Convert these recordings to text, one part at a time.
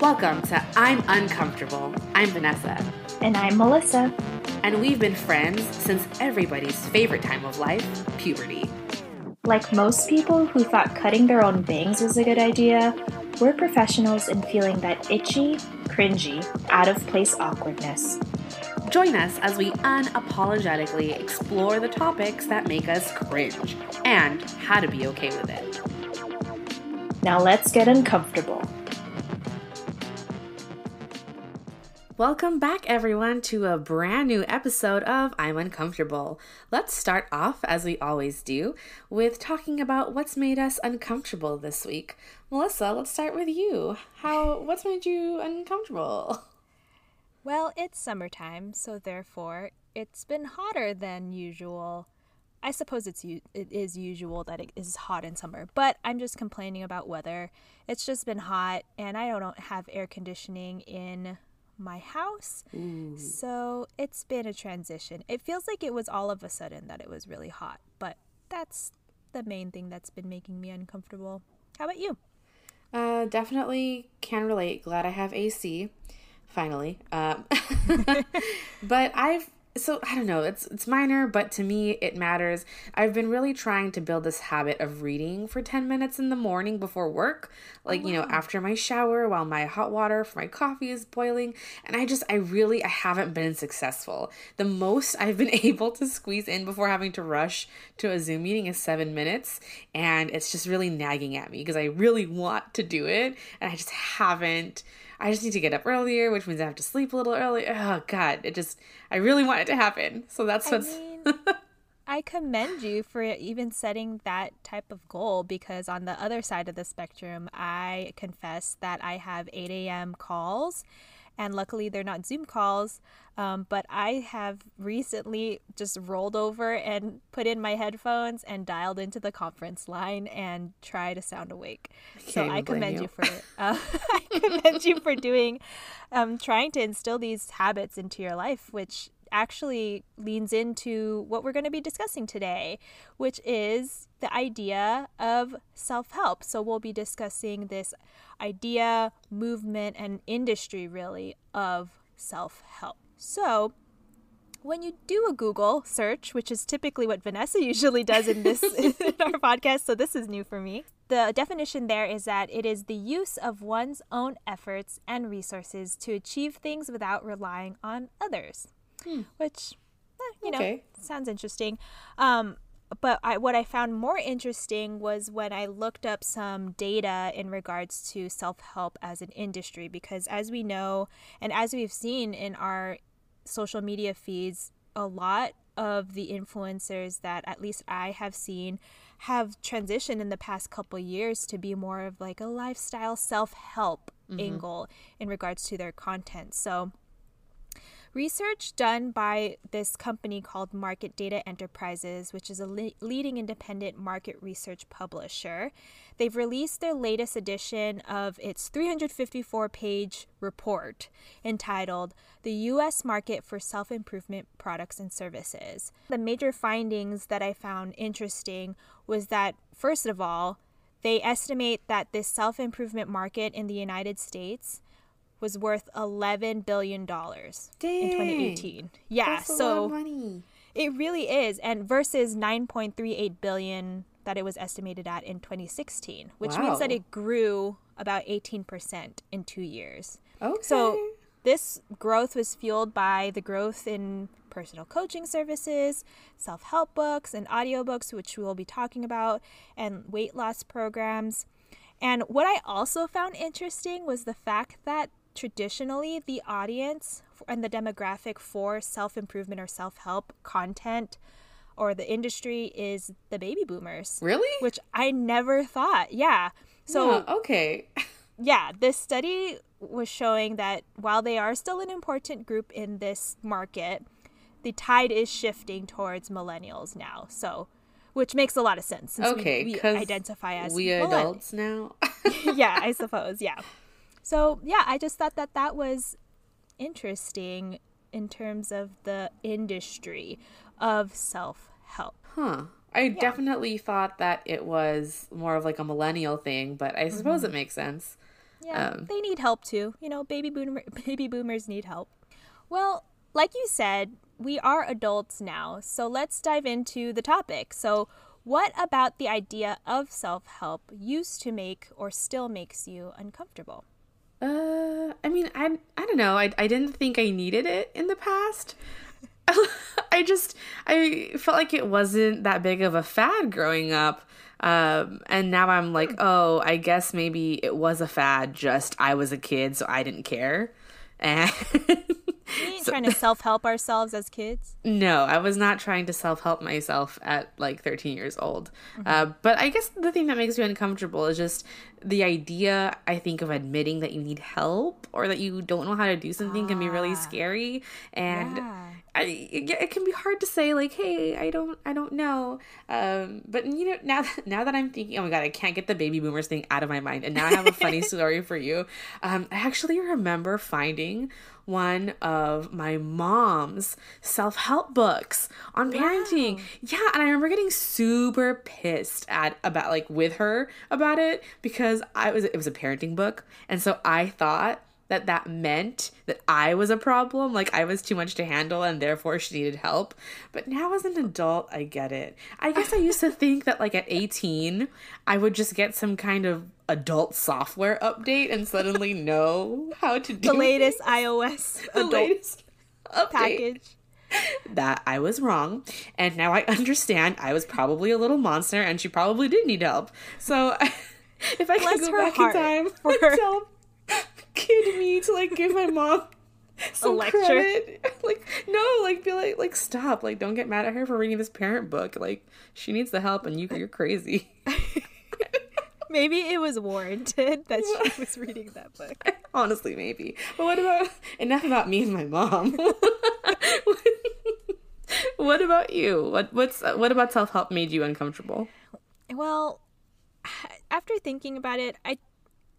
Welcome to I'm Uncomfortable. I'm Vanessa. And I'm Melissa. And we've been friends since everybody's favorite time of life, puberty. Like most people who thought cutting their own bangs was a good idea, we're professionals in feeling that itchy, cringy, out of place awkwardness. Join us as we unapologetically explore the topics that make us cringe and how to be okay with it. Now let's get uncomfortable. Welcome back, everyone, to a brand new episode of I'm Uncomfortable. Let's start off, as we always do, with talking about what's made us uncomfortable this week. Melissa, let's start with you. How? What's made you uncomfortable? Well, it's summertime, so therefore it's been hotter than usual. I suppose it's it is usual that it is hot in summer, but I'm just complaining about weather. It's just been hot, and I don't have air conditioning in my house. Ooh. So it's been a transition. It feels like it was all of a sudden that it was really hot, but that's the main thing that's been making me uncomfortable. How about you? Uh, definitely can relate. Glad I have AC finally. Um, but I've so I don't know, it's it's minor, but to me it matters. I've been really trying to build this habit of reading for 10 minutes in the morning before work, oh, like, oh, wow. you know, after my shower while my hot water for my coffee is boiling, and I just I really I haven't been successful. The most I've been able to squeeze in before having to rush to a Zoom meeting is 7 minutes, and it's just really nagging at me because I really want to do it and I just haven't I just need to get up earlier, which means I have to sleep a little early. Oh God, it just I really want it to happen. So that's what's. I, mean, I commend you for even setting that type of goal because on the other side of the spectrum, I confess that I have 8 a.m. calls and luckily they're not Zoom calls. Um, but I have recently just rolled over and put in my headphones and dialed into the conference line and try to sound awake. I so I commend you. you. for uh, I commend you for doing, um, trying to instill these habits into your life, which actually leans into what we're going to be discussing today, which is the idea of self help. So, we'll be discussing this idea, movement, and industry really of self help. So, when you do a Google search, which is typically what Vanessa usually does in this in our podcast, so this is new for me. The definition there is that it is the use of one's own efforts and resources to achieve things without relying on others hmm. which eh, you okay. know sounds interesting. Um, but I, what I found more interesting was when I looked up some data in regards to self help as an industry, because as we know, and as we've seen in our social media feeds, a lot of the influencers that at least I have seen have transitioned in the past couple years to be more of like a lifestyle self help mm-hmm. angle in regards to their content. So Research done by this company called Market Data Enterprises, which is a le- leading independent market research publisher, they've released their latest edition of its 354 page report entitled The U.S. Market for Self Improvement Products and Services. The major findings that I found interesting was that, first of all, they estimate that this self improvement market in the United States was worth eleven billion dollars in 2018. Yeah, so it really is, and versus 9.38 billion that it was estimated at in 2016, which wow. means that it grew about 18% in two years. Okay. So this growth was fueled by the growth in personal coaching services, self help books, and audiobooks, which we will be talking about, and weight loss programs. And what I also found interesting was the fact that traditionally the audience and the demographic for self improvement or self help content or the industry is the baby boomers. Really? Which I never thought. Yeah. So, yeah, okay. yeah, this study was showing that while they are still an important group in this market, the tide is shifting towards millennials now. So, which makes a lot of sense. okay, we, we identify as we adults now. yeah, I suppose. Yeah. So, yeah, I just thought that that was interesting in terms of the industry of self help. Huh. I yeah. definitely thought that it was more of like a millennial thing, but I suppose mm-hmm. it makes sense. Yeah, um, they need help too. You know, baby boomer baby boomers need help. Well, like you said, we are adults now, so let's dive into the topic. So, what about the idea of self-help used to make or still makes you uncomfortable? I mean, I I don't know. I I didn't think I needed it in the past. I just I felt like it wasn't that big of a fad growing up. Um, and now I'm like, oh, I guess maybe it was a fad. Just I was a kid, so I didn't care. And we ain't so, trying to self help ourselves as kids. No, I was not trying to self help myself at like 13 years old. Mm-hmm. Uh, but I guess the thing that makes me uncomfortable is just the idea, I think, of admitting that you need help or that you don't know how to do something ah, can be really ah. scary. And yeah. I, it, can be hard to say like, hey, I don't, I don't know. Um, but you know, now, now that I'm thinking, oh my god, I can't get the baby boomers thing out of my mind. And now I have a funny story for you. Um, I actually remember finding one of my mom's self help books on parenting. Wow. Yeah, and I remember getting super pissed at about like with her about it because I was it was a parenting book, and so I thought that that meant that I was a problem, like I was too much to handle and therefore she needed help. But now as an adult, I get it. I guess I used to think that like at 18, I would just get some kind of adult software update and suddenly know how to do the latest iOS the adult latest package. That I was wrong, and now I understand I was probably a little monster, and she probably did need help. So, if I Bless could go back in time for tell kid me to like give my mom some credit. Like no, like be like like stop. Like don't get mad at her for reading this parent book. Like she needs the help and you you're crazy. maybe it was warranted that she was reading that book. Honestly, maybe. But what about enough about me and my mom? what about you? What what's what about self help made you uncomfortable? Well, after thinking about it, I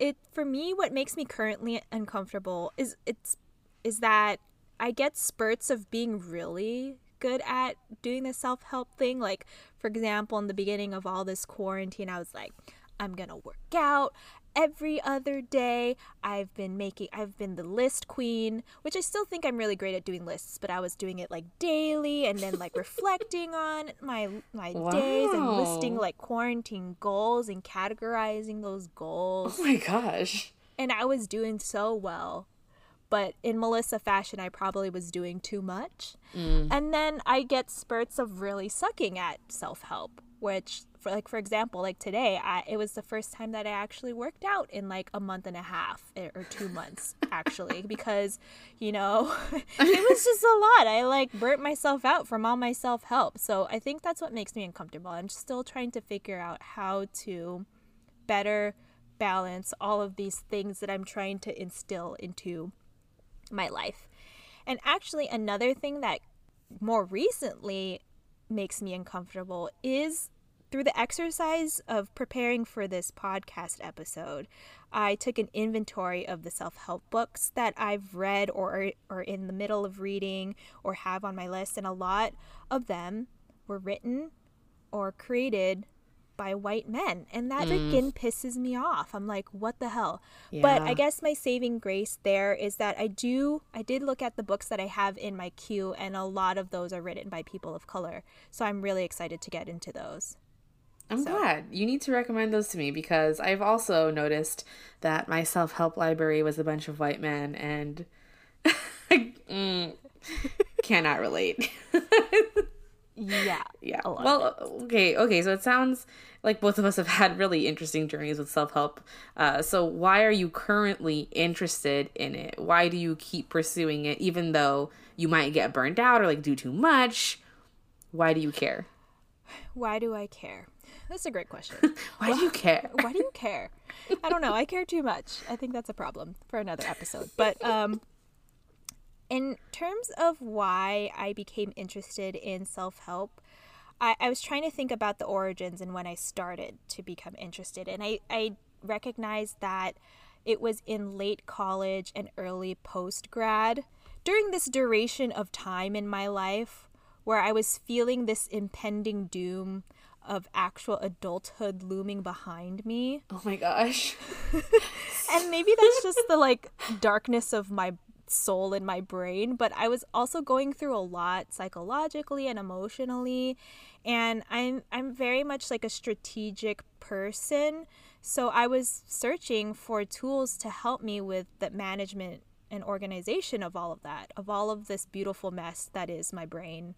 it for me what makes me currently uncomfortable is it's is that I get spurts of being really good at doing the self-help thing. Like for example in the beginning of all this quarantine I was like I'm going to work out every other day. I've been making I've been the list queen, which I still think I'm really great at doing lists, but I was doing it like daily and then like reflecting on my my wow. days and listing like quarantine goals and categorizing those goals. Oh my gosh. And I was doing so well. But in Melissa fashion, I probably was doing too much. Mm. And then I get spurts of really sucking at self help, which for like for example like today I, it was the first time that i actually worked out in like a month and a half eh, or two months actually because you know it was just a lot. I like burnt myself out from all my self-help. So i think that's what makes me uncomfortable. I'm still trying to figure out how to better balance all of these things that i'm trying to instill into my life. And actually another thing that more recently makes me uncomfortable is through the exercise of preparing for this podcast episode, I took an inventory of the self help books that I've read or are in the middle of reading or have on my list, and a lot of them were written or created by white men and that mm. pisses me off i'm like what the hell yeah. but i guess my saving grace there is that i do i did look at the books that i have in my queue and a lot of those are written by people of color so i'm really excited to get into those I'm so. glad. You need to recommend those to me because I've also noticed that my self help library was a bunch of white men and mm, cannot relate. yeah. Yeah. Well, okay, okay. So it sounds like both of us have had really interesting journeys with self help. Uh, so why are you currently interested in it? Why do you keep pursuing it even though you might get burned out or like do too much? Why do you care? Why do I care? That's a great question. why well, do you care? Why do you care? I don't know. I care too much. I think that's a problem for another episode. But um, in terms of why I became interested in self help, I, I was trying to think about the origins and when I started to become interested. And I, I recognized that it was in late college and early post grad. During this duration of time in my life where I was feeling this impending doom of actual adulthood looming behind me. Oh my gosh. and maybe that's just the like darkness of my soul in my brain, but I was also going through a lot psychologically and emotionally, and I'm I'm very much like a strategic person. So I was searching for tools to help me with the management and organization of all of that, of all of this beautiful mess that is my brain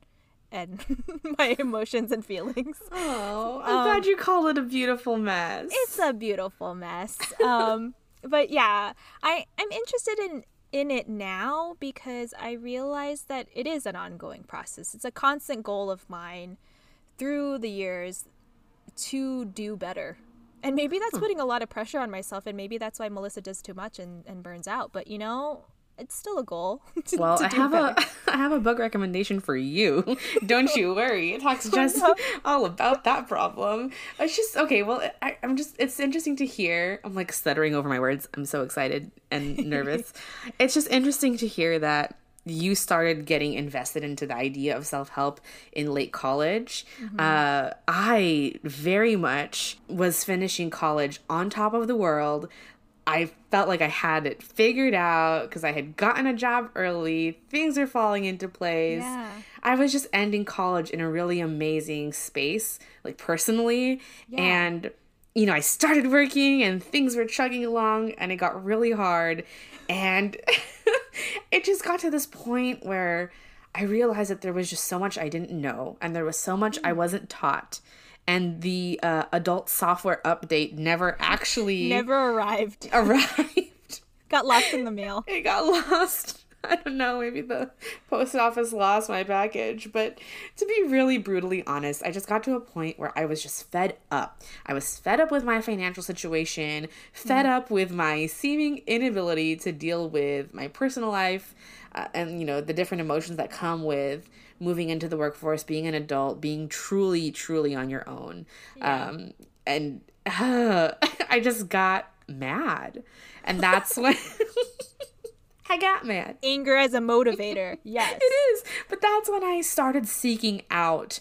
and my emotions and feelings. Oh, I'm um, glad you call it a beautiful mess. It's a beautiful mess. Um, but yeah, I I'm interested in in it now because I realize that it is an ongoing process. It's a constant goal of mine through the years to do better. And maybe that's hmm. putting a lot of pressure on myself, and maybe that's why Melissa does too much and, and burns out. But you know, it's still a goal. To, well, to I have better. a I have a book recommendation for you. Don't you worry. It talks just all about that problem. It's just okay. Well, I, I'm just. It's interesting to hear. I'm like stuttering over my words. I'm so excited and nervous. it's just interesting to hear that you started getting invested into the idea of self help in late college. Mm-hmm. Uh, I very much was finishing college on top of the world, I felt like I had it figured out because I had gotten a job early. Things are falling into place. Yeah. I was just ending college in a really amazing space, like personally. Yeah. And, you know, I started working and things were chugging along and it got really hard. And it just got to this point where I realized that there was just so much I didn't know and there was so much I mm. wasn't taught and the uh, adult software update never actually never arrived. Arrived. got lost in the mail. It got lost. I don't know, maybe the post office lost my package, but to be really brutally honest, I just got to a point where I was just fed up. I was fed up with my financial situation, fed mm. up with my seeming inability to deal with my personal life uh, and you know the different emotions that come with moving into the workforce, being an adult, being truly, truly on your own. Yeah. Um, and uh, I just got mad. And that's when I got mad. Anger as a motivator. Yes. it is. But that's when I started seeking out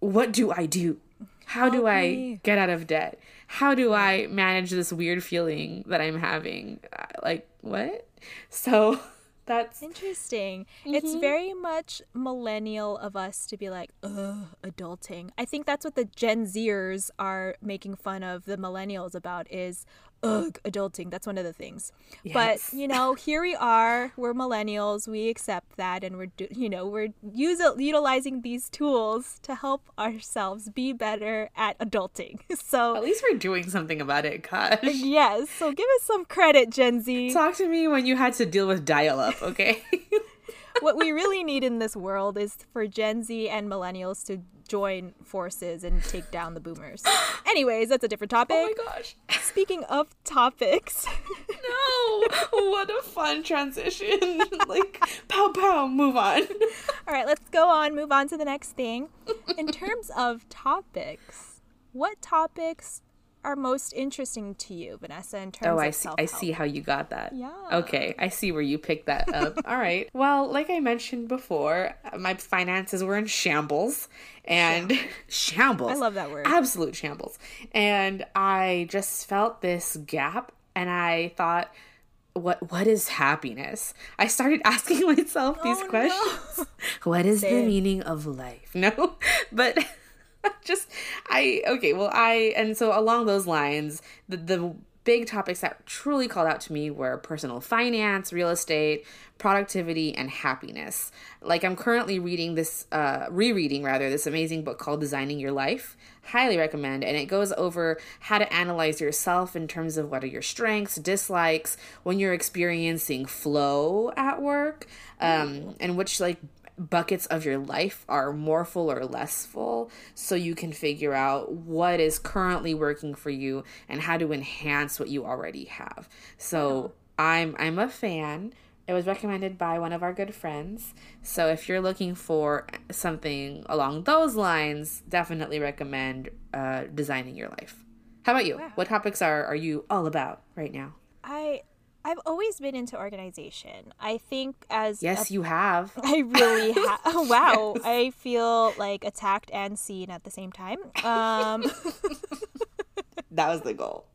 what do I do? How do I get out of debt? How do I manage this weird feeling that I'm having? Uh, like, what? So that's interesting. Mm-hmm. It's very much millennial of us to be like, ugh, adulting. I think that's what the Gen Zers are making fun of the millennials about is, ugh, adulting. That's one of the things. Yes. But you know, here we are. We're millennials. We accept that, and we're do, you know we're use, utilizing these tools to help ourselves be better at adulting. So at least we're doing something about it, gosh. Yes. So give us some credit, Gen Z. Talk to me when you had to deal with dial-up, okay? what we really need in this world is for Gen Z and millennials to join forces and take down the boomers. Anyways, that's a different topic. Oh my gosh. Speaking of topics. no. What a fun transition. like pow pow, move on. All right, let's go on, move on to the next thing. In terms of topics, what topics are most interesting to you, Vanessa, in oh, terms oh, I see, I see how you got that. Yeah. Okay, I see where you picked that up. All right. Well, like I mentioned before, my finances were in shambles and shambles. I love that word. Absolute shambles. And I just felt this gap and I thought what what is happiness? I started asking myself these oh, questions. No. What is Same. the meaning of life? No. But just I okay, well I and so along those lines, the the big topics that truly called out to me were personal finance, real estate, productivity, and happiness. Like I'm currently reading this, uh, rereading rather, this amazing book called Designing Your Life. Highly recommend. And it goes over how to analyze yourself in terms of what are your strengths, dislikes, when you're experiencing flow at work, um, and which like buckets of your life are more full or less full so you can figure out what is currently working for you and how to enhance what you already have. So I'm I'm a fan. It was recommended by one of our good friends. So if you're looking for something along those lines, definitely recommend uh, designing your life. How about you? Wow. What topics are are you all about right now? I I've always been into organization. I think as yes, a, you have. I really have. Oh, wow, yes. I feel like attacked and seen at the same time. Um, that was the goal.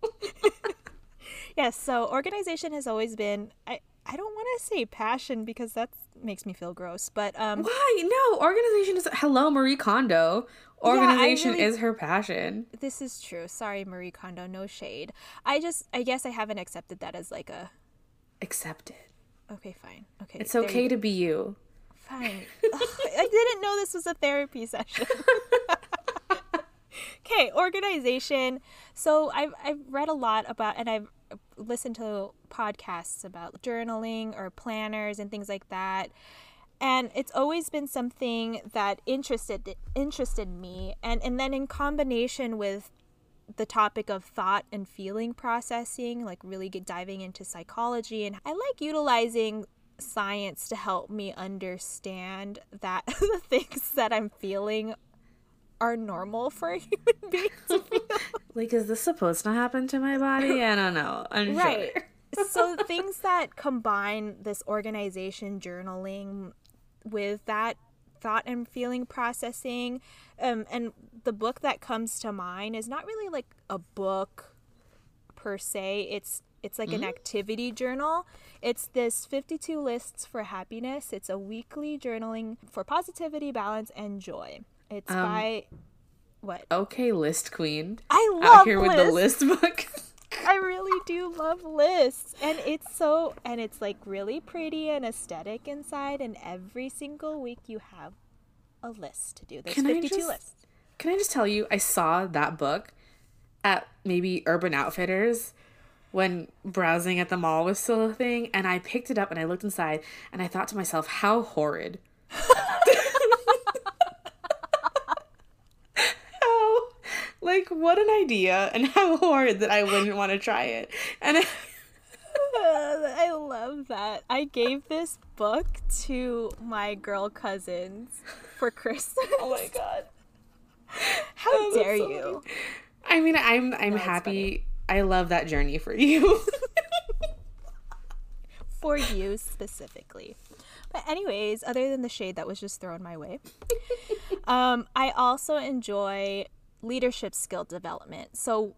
Yes, so organization has always been I I don't want to say passion because that makes me feel gross, but um Why? No, organization is hello Marie Kondo. Organization really- is her passion. this is true. Sorry Marie Kondo, no shade. I just I guess I haven't accepted that as like a Accept it. okay, fine. Okay. It's okay to be you. Fine. Ugh, I didn't know this was a therapy session. okay, organization. So I've I've read a lot about and I've listened to podcasts about journaling or planners and things like that. And it's always been something that interested interested me and and then in combination with the topic of thought and feeling processing, like really get diving into psychology. And I like utilizing science to help me understand that the things that I'm feeling are normal for a human being to feel. Like, is this supposed to happen to my body? I don't know. I'm Right. sure. so things that combine this organization journaling with that thought and feeling processing um, and the book that comes to mind is not really like a book per se it's it's like an activity journal it's this 52 lists for happiness it's a weekly journaling for positivity balance and joy it's by what Okay, list queen. i love Out here with the list book. I really do love lists. And it's so and it's like really pretty and aesthetic inside and every single week you have a list to do. There's Can I 52 just- lists. Can I just tell you, I saw that book at maybe Urban Outfitters when browsing at the mall was still a thing, and I picked it up and I looked inside and I thought to myself, how horrid. how, like, what an idea, and how horrid that I wouldn't want to try it. And I, I love that. I gave this book to my girl cousins for Christmas. oh my god. How Oh, dare so you? I mean, I'm I'm happy. I love that journey for you. For you specifically. But anyways, other than the shade that was just thrown my way, um, I also enjoy leadership skill development. So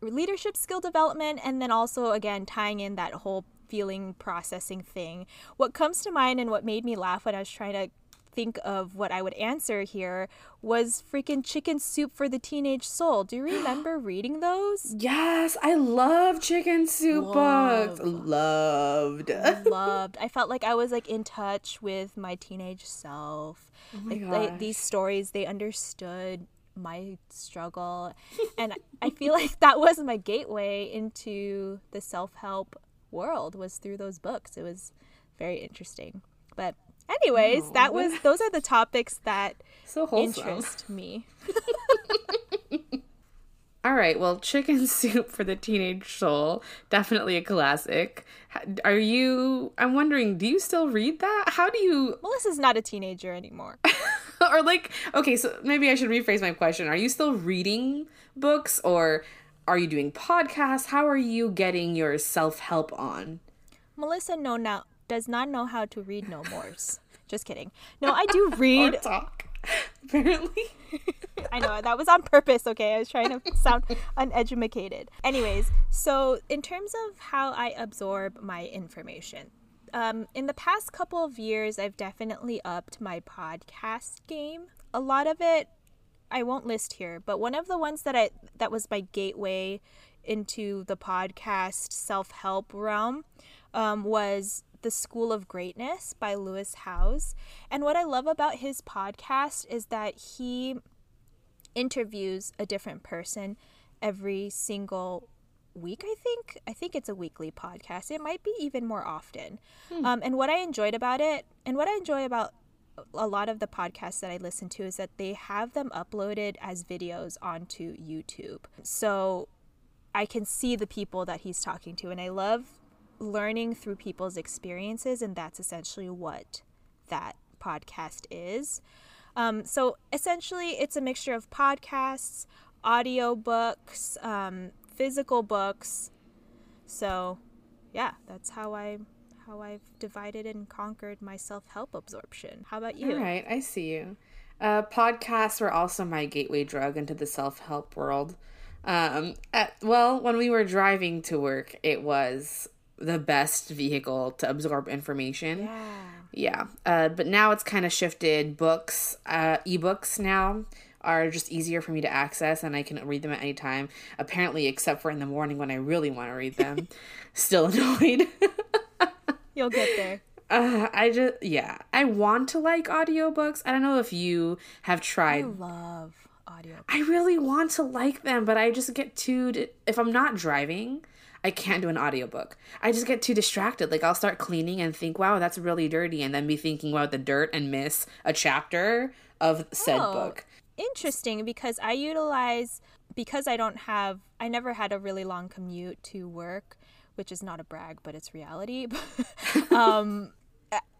leadership skill development and then also again tying in that whole feeling processing thing. What comes to mind and what made me laugh when I was trying to think of what I would answer here was freaking chicken soup for the teenage soul. Do you remember reading those? Yes, I love chicken soup books. Loved. loved. I felt like I was like in touch with my teenage self. Oh like they, these stories, they understood my struggle, and I feel like that was my gateway into the self help world was through those books. It was very interesting. But anyways, that was those are the topics that So wholesome. interest me. All right, well, chicken soup for the teenage soul, definitely a classic. Are you? I'm wondering, do you still read that? How do you? Melissa's not a teenager anymore. Or like, okay, so maybe I should rephrase my question. Are you still reading books, or are you doing podcasts? How are you getting your self help on? Melissa no now does not know how to read no mores. Just kidding. No, I do read talk. Apparently. I know that was on purpose, okay? I was trying to sound uneducated. Anyways, so in terms of how I absorb my information, um, in the past couple of years, I've definitely upped my podcast game. A lot of it I won't list here, but one of the ones that I that was my gateway into the podcast self help realm um, was the School of Greatness by Lewis Howes. And what I love about his podcast is that he interviews a different person every single week i think. I think it's a weekly podcast. It might be even more often. Um, and what i enjoyed about it and what i enjoy about a lot of the podcasts that i listen to is that they have them uploaded as videos onto youtube. So i can see the people that he's talking to and i love learning through people's experiences and that's essentially what that podcast is. Um, so essentially, it's a mixture of podcasts, audiobooks, um, physical books. So, yeah, that's how I how I've divided and conquered my self help absorption. How about you? All right, I see you. Uh, podcasts were also my gateway drug into the self help world. Um, at, well, when we were driving to work, it was the best vehicle to absorb information. Yeah. Yeah. Uh, but now it's kind of shifted. Books, uh, ebooks now are just easier for me to access and I can read them at any time. Apparently, except for in the morning when I really want to read them. Still annoyed. You'll get there. Uh, I just, yeah. I want to like audiobooks. I don't know if you have tried. I love audiobooks. I really want to like them, but I just get too. Di- if I'm not driving, I can't do an audiobook. I just get too distracted. Like I'll start cleaning and think, "Wow, that's really dirty," and then be thinking about the dirt and miss a chapter of said Oh. book. Interesting because I utilize because I don't have I never had a really long commute to work, which is not a brag, but it's reality. um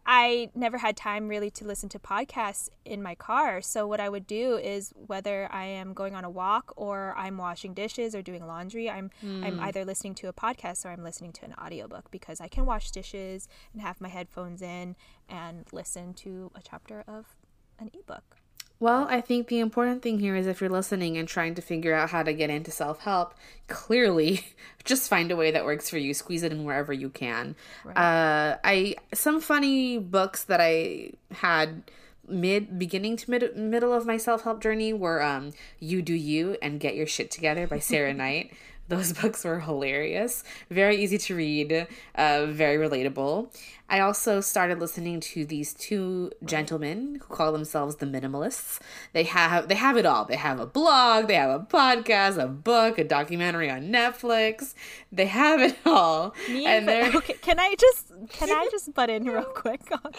I never had time really to listen to podcasts in my car. So what I would do is whether I am going on a walk or I'm washing dishes or doing laundry, I'm I'm either listening to a podcast or I'm listening to an audiobook because I can wash dishes and have my headphones in and listen to a chapter of an ebook. Well, I think the important thing here is if you're listening and trying to figure out how to get into self help, clearly just find a way that works for you. Squeeze it in wherever you can. Uh, I some funny books that I had mid beginning to mid middle of my self help journey were um You Do You and Get Your Shit Together by Sarah Knight. Those books were hilarious, very easy to read, uh, very relatable. I also started listening to these two gentlemen who call themselves the minimalists. They have they have it all. They have a blog, they have a podcast, a book, a documentary on Netflix. They have it all. Me and they're okay, can I just can I just butt in real quick on,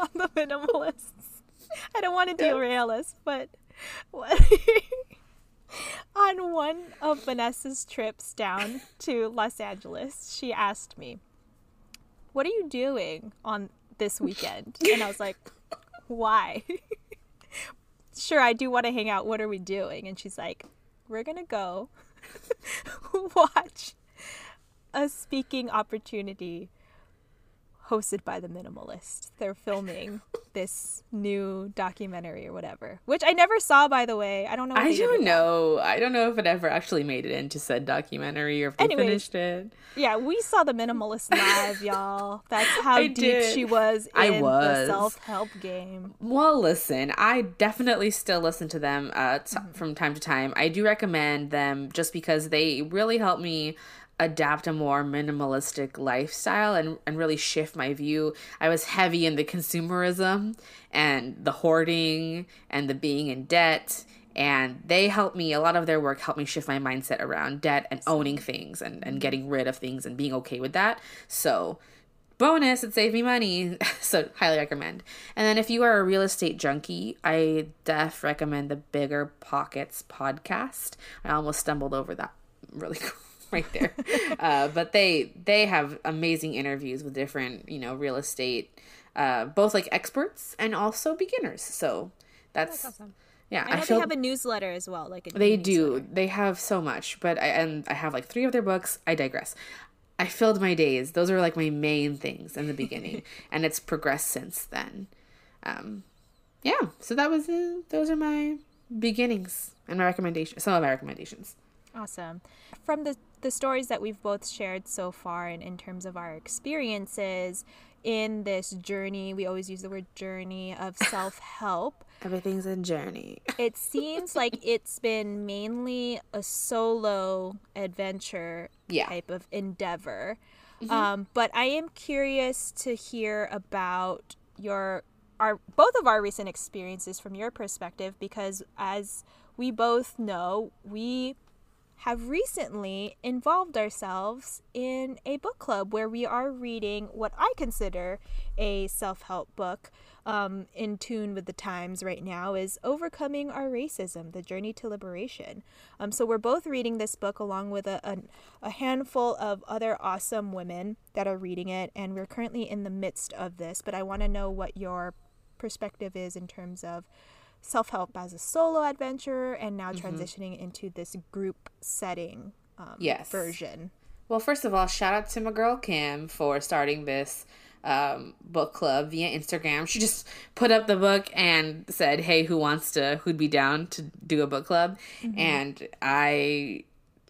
on the minimalists? I don't want to derail us, but what, on one of Vanessa's trips down to Los Angeles, she asked me, "What are you doing on this weekend?" And I was like, "Why?" sure, I do want to hang out. What are we doing? And she's like, "We're gonna go watch a speaking opportunity hosted by the minimalist. They're filming this new documentary or whatever, which I never saw, by the way. I don't know. I don't know. I don't know if it ever actually made it into said documentary or if they Anyways. finished it. Yeah, we saw the minimalist live, y'all. That's how I deep did. she was in I the was. self-help game. Well, listen, I definitely still listen to them uh, t- Mm-hmm. from time to time. I do recommend them just because they really help me adapt a more minimalistic lifestyle and, and really shift my view. I was heavy in the consumerism and the hoarding and the being in debt. And they helped me, a lot of their work helped me shift my mindset around debt and owning things and, and getting rid of things and being okay with that. So, bonus it saved me money so highly recommend and then if you are a real estate junkie i def recommend the bigger pockets podcast i almost stumbled over that really right there uh, but they they have amazing interviews with different you know real estate uh, both like experts and also beginners so that's awesome. yeah I know feel- they have a newsletter as well, like a they new do. They have so much, but I and I have like three of their books. I digress. I filled my days. Those are like my main things in the beginning, and it's progressed since then. Um, yeah. So that was uh, those are my beginnings and my recommendations. Some of my recommendations. Awesome. From the the stories that we've both shared so far, and in terms of our experiences in this journey, we always use the word journey of self help. Everything's a journey. it seems like it's been mainly a solo adventure Yeah. Mm-hmm. type of endeavor. Um, but I am curious to hear about your our both of our recent experiences from your perspective because as we both know, we have recently involved ourselves in a book club where we are reading what I consider a self help book um, in tune with the times right now is Overcoming Our Racism The Journey to Liberation. Um, so we're both reading this book along with a, a, a handful of other awesome women that are reading it, and we're currently in the midst of this. But I want to know what your perspective is in terms of self help as a solo adventure and now transitioning into this group setting um, Yes. version. Well, first of all, shout out to my girl Kim for starting this um, book club via Instagram. She just put up the book and said, "Hey, who wants to? Who'd be down to do a book club?" Mm-hmm. And I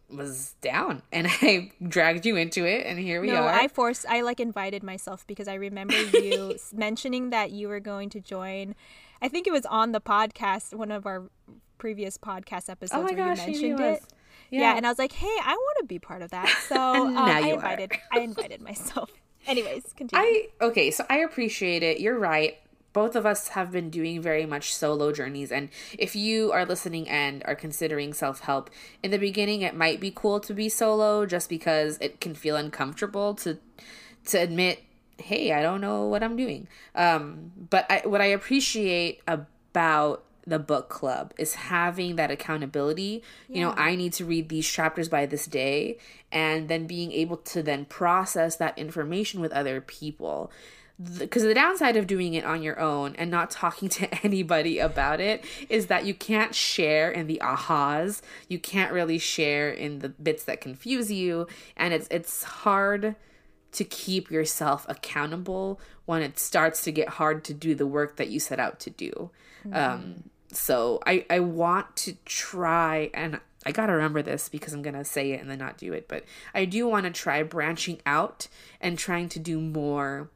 was down and I dragged you into it and here we no, are. I forced I like invited myself because I remember you mentioning that you were going to join I think it was on the podcast one of our previous podcast episodes oh where gosh, you mentioned it. Yeah. yeah. and I was like, "Hey, I want to be part of that." So um, I invited I invited myself. Anyways, continue. I okay, so I appreciate it. You're right both of us have been doing very much solo journeys. And if you are listening and are considering self help, in the beginning, it might be cool to be solo just because it can feel uncomfortable to to admit, hey, I don't know what I'm doing. Um, but I, what I appreciate about the book club is having that accountability. Yeah. You know, I need to read these chapters by this day and then being able to then process that information with other people because the, the downside of doing it on your own and not talking to anybody about it is that you can't share in the ahas you can't really share in the bits that confuse you and it's it's hard to keep yourself accountable when it starts to get hard to do the work that you set out to do mm-hmm. um, so i i want to try and I gotta remember this because I'm gonna say it and then not do it, but I do want to try branching out and trying to do more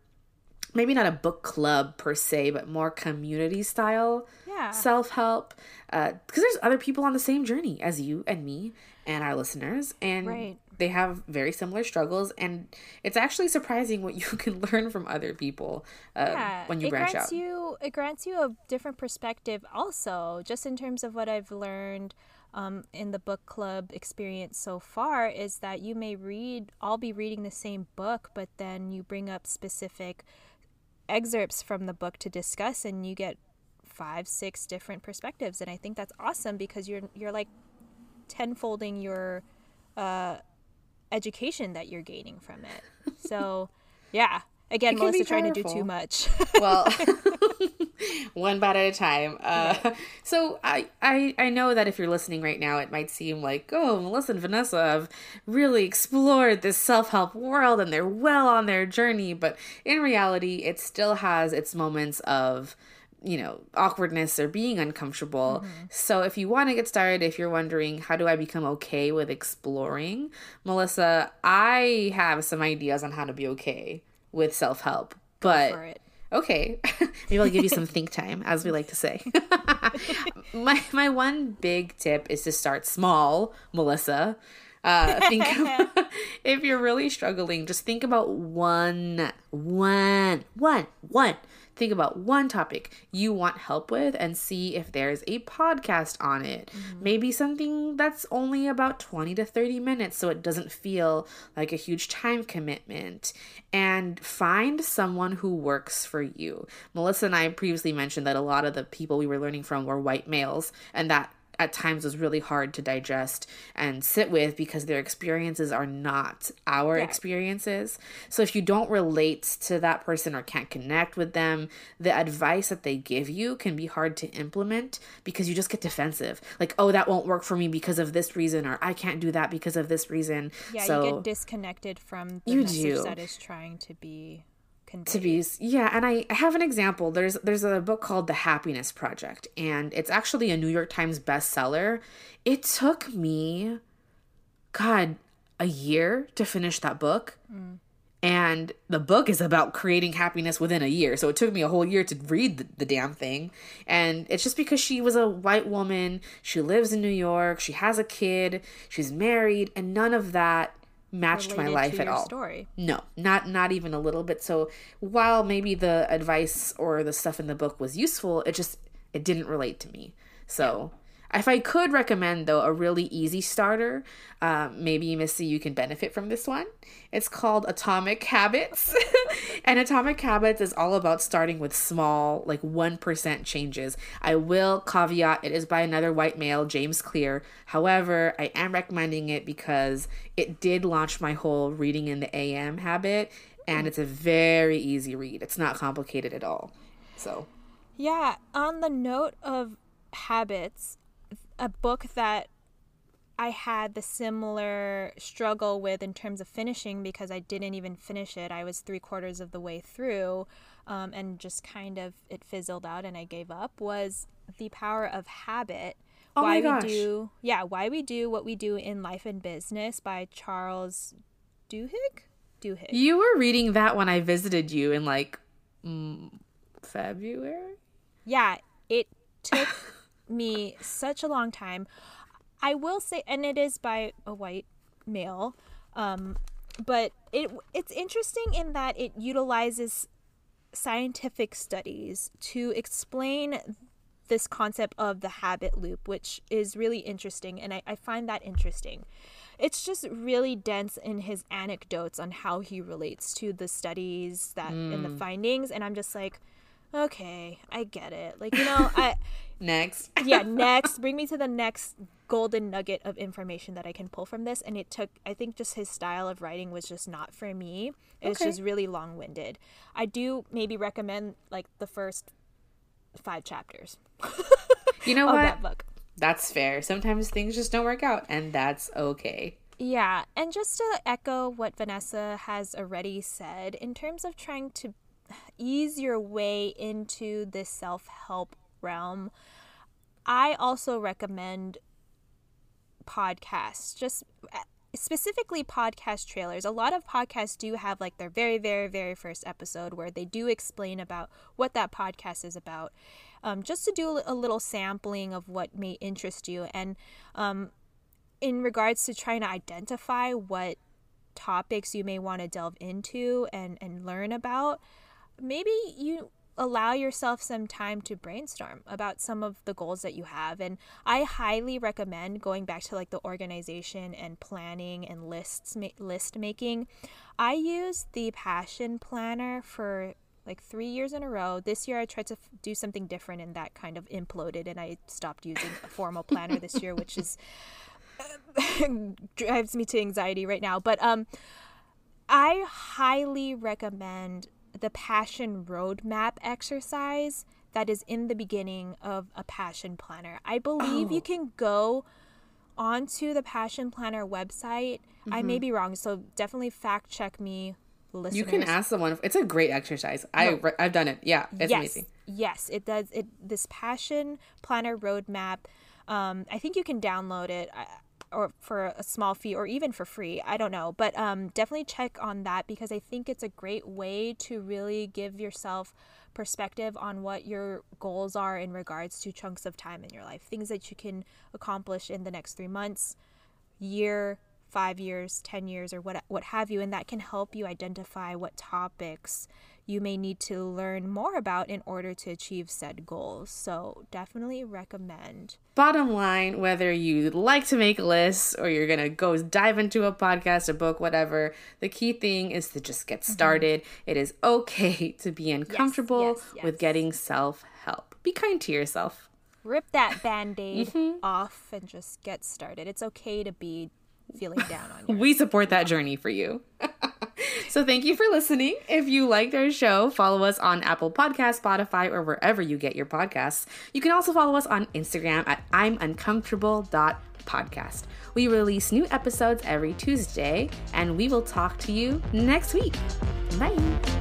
maybe not a book club per se, but more community style yeah. self help. Because uh, there's other people on the same journey as you and me and our listeners, and right. They have very similar struggles. And it's actually surprising what you can learn from other people uh, yeah, when you it branch grants out. You, it grants you a different perspective, also, just in terms of what I've learned. Um, in the book club experience so far is that you may read, I'll be reading the same book, but then you bring up specific excerpts from the book to discuss and you get five six different perspectives and i think that's awesome because you're you're like tenfolding your uh, education that you're gaining from it so yeah again melissa trying to do too much well one bite at a time. Uh, so I, I I know that if you're listening right now, it might seem like oh, Melissa and Vanessa have really explored this self help world and they're well on their journey. But in reality, it still has its moments of you know awkwardness or being uncomfortable. Mm-hmm. so if you want to get started if you're wondering how do i become okay with exploring? Melissa i have some ideas on how to be okay with self-help but okay. Maybe i'll give you some think time as we like to say. My my one big tip is to start small melissa. Uh think about, if you're really struggling just think about one one one one think about one topic you want help with and see if there's a podcast on it. Mm-hmm. Maybe something that's only about 20 to 30 minutes so it doesn't feel like a huge time commitment. And find someone who works for you. Melissa and I previously mentioned that a lot of the people we were learning from were white males, and that at times was really hard to digest and sit with because their experiences are not our yeah. experiences. So if you don't relate to that person or can't connect with them, the advice that they give you can be hard to implement because you just get defensive. Like, oh, that won't work for me because of this reason, or I can't do that because of this reason. Yeah, so, you get disconnected from the message do. that is trying to be to be yeah and I, have an example. There's there's a book called the happiness project and it's actually a new york times bestseller. It took me god a year to finish that book. Mm. and the book is about creating happiness within a year so it took me a whole year to read the, the damn thing. And it's just because she was a white woman. She lives in new york. She has a kid. She's married. And none of that matched my life at all. Story. No, not not even a little bit. So while maybe the advice or the stuff in the book was useful, it just it didn't relate to me. So if I could recommend, though, a really easy starter, um, maybe Missy, you can benefit from this one. It's called Atomic Habits. and Atomic Habits is all about starting with small, like 1% changes. I will caveat it is by another white male, James Clear. However, I am recommending it because it did launch my whole reading in the AM habit, and it's a very easy read. It's not complicated at all. So. Yeah, on the note of habits, a book that I had the similar struggle with in terms of finishing because I didn't even finish it. I was three quarters of the way through um, and just kind of it fizzled out and I gave up was The Power of Habit. Oh why my gosh. we do yeah, why we do what we do in life and business by Charles Duhigg? Duhigg. You were reading that when I visited you in like mm, February? yeah, it took me such a long time. I will say, and it is by a white male, um, but it it's interesting in that it utilizes scientific studies to explain this concept of the habit loop, which is really interesting, and I, I find that interesting. It's just really dense in his anecdotes on how he relates to the studies that and the findings, and I'm just like, okay, I get it. Like you know, I Next. yeah, next, bring me to the next golden nugget of information that I can pull from this. And it took, I think, just his style of writing was just not for me. It's Okay. just really long winded. I do maybe recommend like the first five chapters You know what? that book. That's fair. Sometimes things just don't work out, and that's okay. Yeah, and just to echo what Vanessa has already said, in terms of trying to ease your way into this self help realm, I also recommend podcasts, just uh, specifically podcast trailers. A lot of podcasts do have like their very, very, very first episode where they do explain about what that podcast is about. Um, just to do a little sampling of what may interest you. And um, in regards to trying to identify what topics you may want to delve into and, and learn about, maybe you allow yourself some time to brainstorm about some of the goals that you have. And I highly recommend going back to like the organization and planning and lists ma- list making. I use the passion planner for like three years in a row. This year I tried to f- do something different and that kind of imploded and I stopped using a formal planner this year, which is drives me to anxiety right now. But um, I highly recommend the passion roadmap exercise that is in the beginning of a passion planner. I believe you Oh. can go onto the passion planner website. I may be wrong, so definitely fact check me, listeners. You can ask someone. It's a great exercise. I re- I've done it. Yeah, it's yes, amazing. Yes, it does. It this passion planner roadmap. Um, I think you can download it, uh, or for a small fee, or even for free. I don't know, but um, definitely check on that because I think it's a great way to really give yourself perspective on what your goals are in regards to chunks of time in your life, things that you can accomplish in the next three months, year, five years, 10 years, or what, what have you. And that can help you identify what topics you may need to learn more about in order to achieve said goals. So, definitely recommend. Bottom line, whether you like to make lists or you're gonna go dive into a podcast, a book, whatever, the key thing is to just get started. It is okay to be uncomfortable Mm-hmm. yes, with getting self help. Be kind to yourself. Rip that band aid off and just get started. It's okay to be feeling down on your We support that journey for you. so thank you for listening. If you liked our show, follow us on Apple Podcasts, Spotify, or wherever you get your podcasts. You can also follow us on Instagram at I'm uncomfortable.podcast. We release new episodes every Tuesday, and we will talk to you next week. Bye.